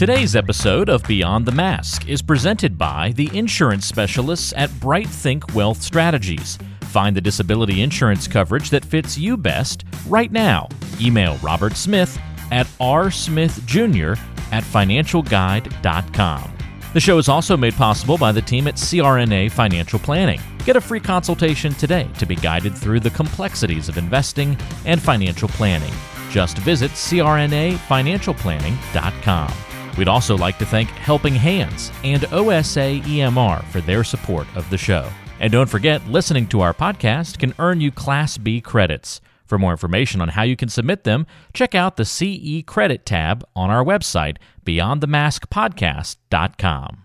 Today's episode of Beyond the Mask is presented by the insurance specialists at Bright Think Wealth Strategies. Find the disability insurance coverage that fits you best right now. Email Robert Smith at rsmithjr at financialguide.com. The show is also made possible by the team at CRNA Financial Planning. Get a free consultation today to be guided through the complexities of investing and financial planning. Just visit crnafinancialplanning.com. We'd also like to thank Helping Hands and OSA EMR for their support of the show. And don't forget, listening to our podcast can earn you Class B credits. For more information on how you can submit them, check out the CE Credit tab on our website, beyondthemaskpodcast.com.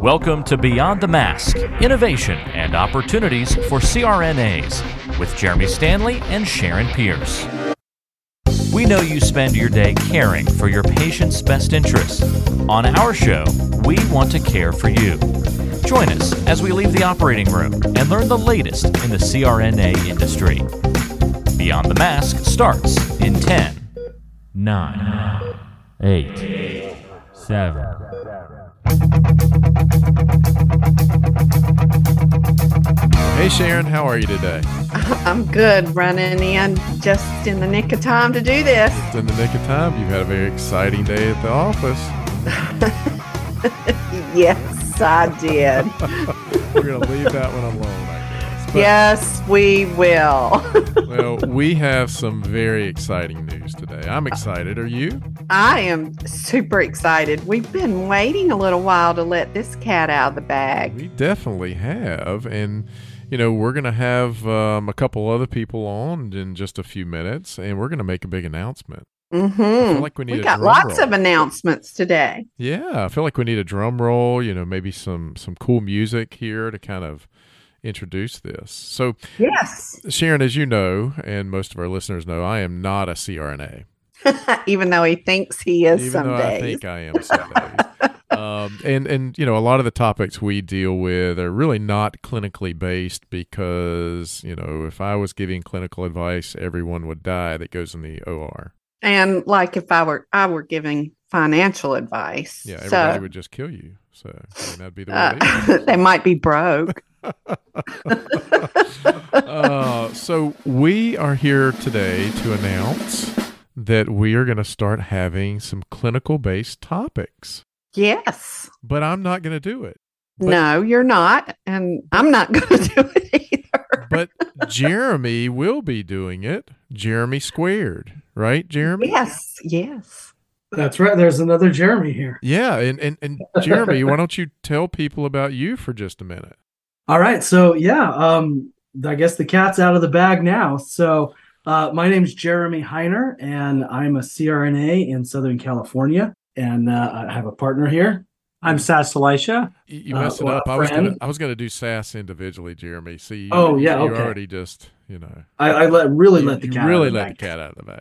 Welcome to Beyond the Mask Innovation and Opportunities for CRNAs with Jeremy Stanley and Sharon Pierce. We know you spend your day caring for your patient's best interests. On our show, we want to care for you. Join us as we leave the operating room and learn the latest in the CRNA industry. Beyond the Mask starts in 10, 9, 8, 7. Hey Sharon, how are you today? I'm good running in just in the nick of time to do this. It's in the nick of time. You've had a very exciting day at the office. yes, I did. We're going to leave that one alone, I guess. But, yes, we will. well, we have some very exciting news today. I'm excited. Are you? I am super excited. We've been waiting a little while to let this cat out of the bag. We definitely have. And you know, we're going to have um, a couple other people on in just a few minutes, and we're going to make a big announcement. Mm-hmm. I feel like we need. We got lots roll. of announcements today. Yeah, I feel like we need a drum roll. You know, maybe some some cool music here to kind of introduce this. So, yes, Sharon, as you know, and most of our listeners know, I am not a CRNA. Even though he thinks he is Even some though. I think I am some days. um, and and you know a lot of the topics we deal with are really not clinically based because you know if I was giving clinical advice, everyone would die that goes in the OR. And like if I were I were giving financial advice, yeah, everybody so, would just kill you. So I mean, that'd be the way uh, they might be broke. uh, so we are here today to announce that we are going to start having some clinical based topics. Yes. But I'm not going to do it. But, no, you're not. And I'm not going to do it either. but Jeremy will be doing it. Jeremy squared, right, Jeremy? Yes. Yes. That's right. There's another Jeremy here. Yeah. And, and, and Jeremy, why don't you tell people about you for just a minute? All right. So, yeah, um, I guess the cat's out of the bag now. So, uh, my name's Jeremy Heiner, and I'm a CRNA in Southern California and uh, I have a partner here. I'm Sass Elisha. You, you messed uh, it up. I was gonna I was gonna do Sass individually, Jeremy. See, you, oh yeah, you okay. already just you know. I, I let really let the cat really let the, the cat out of the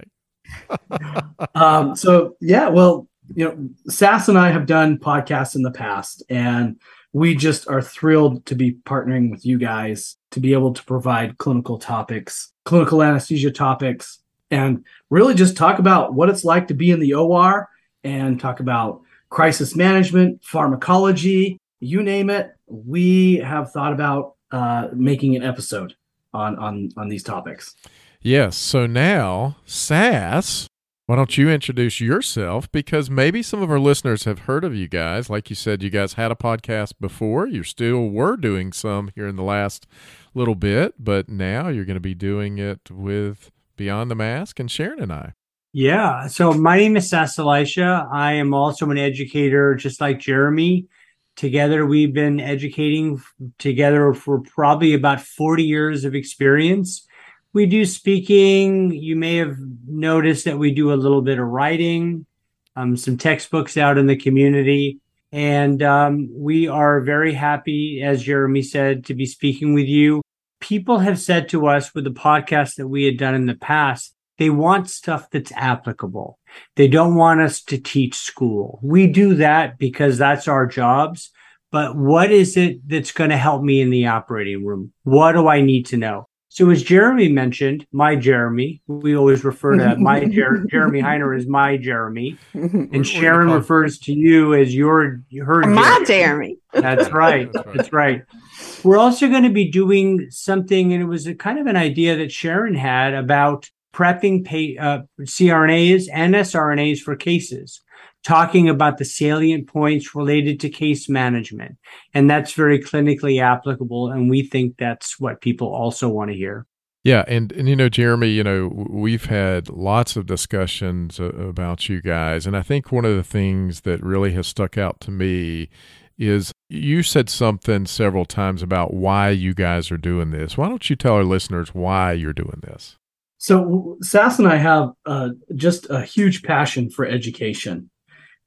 bag. um. So yeah, well, you know, Sass and I have done podcasts in the past, and we just are thrilled to be partnering with you guys to be able to provide clinical topics, clinical anesthesia topics, and really just talk about what it's like to be in the OR and talk about crisis management, pharmacology, you name it. We have thought about uh, making an episode on on on these topics. Yes. So now, Sass, why don't you introduce yourself? Because maybe some of our listeners have heard of you guys. Like you said, you guys had a podcast before. You still were doing some here in the last little bit, but now you're going to be doing it with Beyond the Mask and Sharon and I. Yeah. So my name is Sass Elisha. I am also an educator, just like Jeremy. Together, we've been educating together for probably about 40 years of experience. We do speaking. You may have noticed that we do a little bit of writing, um, some textbooks out in the community. And um, we are very happy, as Jeremy said, to be speaking with you. People have said to us with the podcast that we had done in the past they want stuff that's applicable. They don't want us to teach school. We do that because that's our jobs. But what is it that's going to help me in the operating room? What do I need to know? So as Jeremy mentioned, my Jeremy, we always refer to my Jer- Jeremy Heiner as my Jeremy, and Sharon refers to you as your her My Jeremy. That's right. That's right. That's right. We're also going to be doing something, and it was a kind of an idea that Sharon had about prepping uh, CRNAs and SRNAs for cases, talking about the salient points related to case management. And that's very clinically applicable. And we think that's what people also want to hear. Yeah, and and you know, Jeremy, you know, we've had lots of discussions about you guys, and I think one of the things that really has stuck out to me is you said something several times about why you guys are doing this. Why don't you tell our listeners why you're doing this? So Sass and I have uh, just a huge passion for education,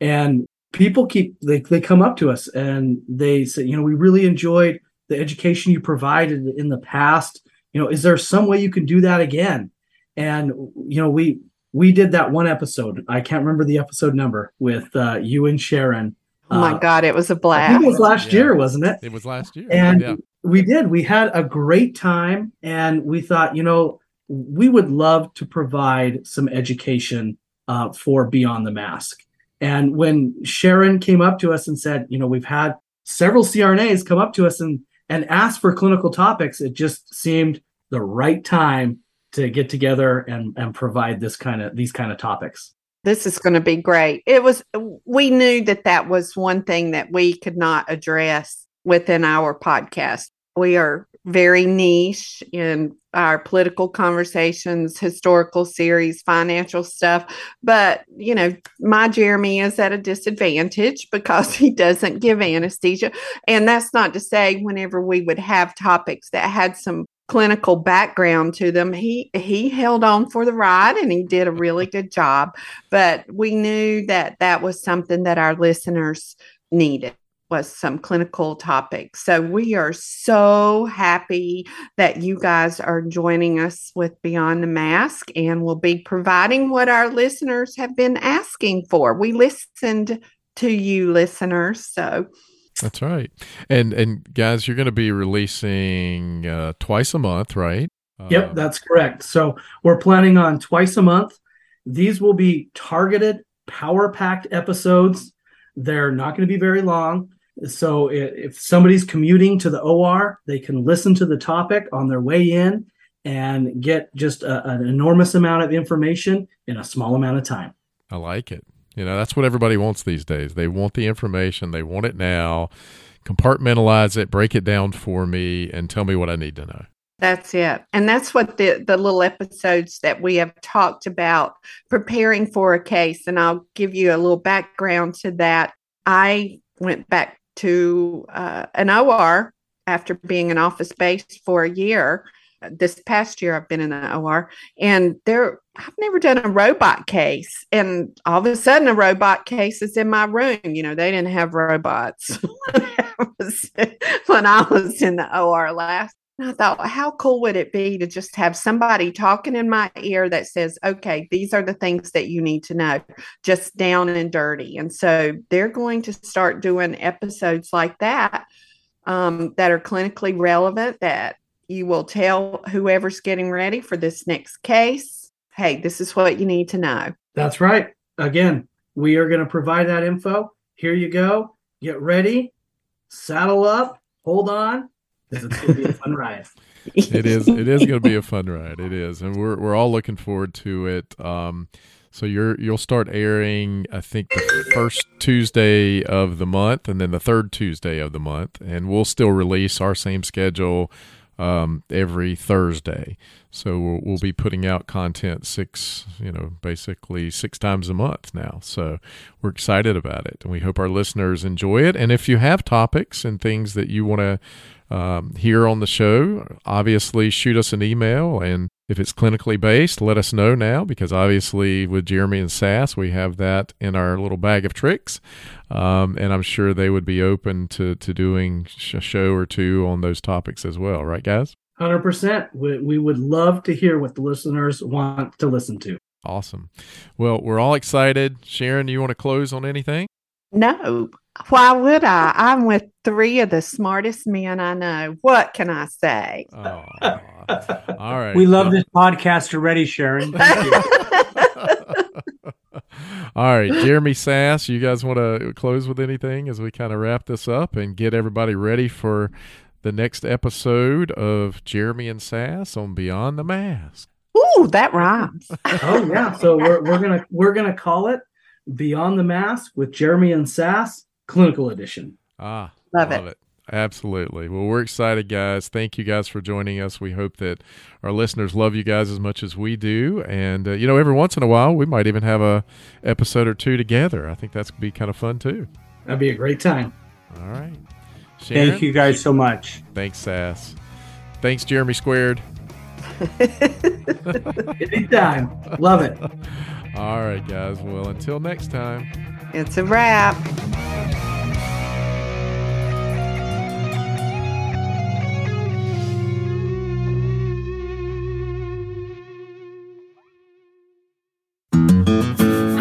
and people keep they they come up to us and they say, you know, we really enjoyed the education you provided in the past. You know, is there some way you can do that again? And you know, we we did that one episode. I can't remember the episode number with uh, you and Sharon. Oh my Uh, God, it was a blast. think it was last Yeah. year, wasn't it? It was last year, And yeah. we did. We had a great time, and we thought, you know, we would love to provide some education uh, for Beyond the Mask. And when Sharon came up to us and said, you know, we've had several CRNAs come up to us and and ask for clinical topics, it just seemed the right time to get together and and provide this kind of these kind of topics. this is going to be great. It was, we knew that that was one thing that we could not address within our podcast. We are very niche in our political conversations, historical series, financial stuff. But, you know, my Jeremy is at a disadvantage because he doesn't give anesthesia. And that's not to say whenever we would have topics that had some clinical background to them he he held on for the ride and he did a really good job but we knew that that was something that our listeners needed was some clinical topics so we are so happy that you guys are joining us with beyond the mask and we'll be providing what our listeners have been asking for we listened to you listeners so That's right. And and guys, you're going to be releasing uh, twice a month, right? Yep, Um, that's correct. So we're planning on twice a month. These will be targeted, power packed episodes. They're not going to be very long. So if somebody's commuting to the OR, they can listen to the topic on their way in and get just a- an enormous amount of information in a small amount of time. I like it. You know, that's what everybody wants these days. They want the information, they want it now. Compartmentalize it, break it down for me, and tell me what I need to know. That's it. And that's what the, the little episodes that we have talked about preparing for a case. And I'll give you a little background to that. I went back to uh, an OR after being in office based for a year. This past year, I've been in the OR, and there I've never done a robot case. And all of a sudden, a robot case is in my room. You know, they didn't have robots when I was, when I was in the OR last. And I thought, how cool would it be to just have somebody talking in my ear that says, okay, these are the things that you need to know, just down and dirty. And so they're going to start doing episodes like that um, that are clinically relevant, that you will tell whoever's getting ready for this next case, hey, this is what you need to know. That's right. Again, we are going to provide that info. Here you go. Get ready, saddle up, hold on, it's going to be a fun ride. It is it is going to be a fun ride. It is. And we're we're all looking forward to it. Um so you're you'll start airing I think the first Tuesday of the month and then the third Tuesday of the month and we'll still release our same schedule um, every Thursday. So we'll, we'll be putting out content six, you know, basically six times a month now. So we're excited about it, and we hope our listeners enjoy it. And if you have topics and things that you want to um, hear on the show, obviously shoot us an email. And if it's clinically based, let us know now because obviously with Jeremy and Sass, we have that in our little bag of tricks. Um, and I'm sure they would be open to, to doing a show or two on those topics as well. Right, guys? 100%. We, we would love to hear what the listeners want to listen to. Awesome. Well, we're all excited. Sharon, you want to close on anything? No. Why would I? I'm with three of the smartest men I know. What can I say? Oh, all right. We love this podcast already, Sharon. Thank you. All right, Jeremy Sass, you guys want to close with anything as we kind of wrap this up and get everybody ready for the next episode of Jeremy and Sass on Beyond the Mask? Ooh, that rhymes. oh yeah, so we're we're gonna we're gonna call it Beyond the Mask with Jeremy and Sass Clinical Edition. Ah, Love love it. it. Absolutely. Well, we're excited, guys. Thank you guys for joining us. We hope that our listeners love you guys as much as we do. And, uh, you know, every once in a while, we might even have a episode or two together. I think that's going to be kind of fun, too. That'd be a great time. All right. Sharon, Thank you guys so much. Thanks, Sass. Thanks, Jeremy Squared. Anytime. Love it. All right, guys. Well, until next time. It's a wrap.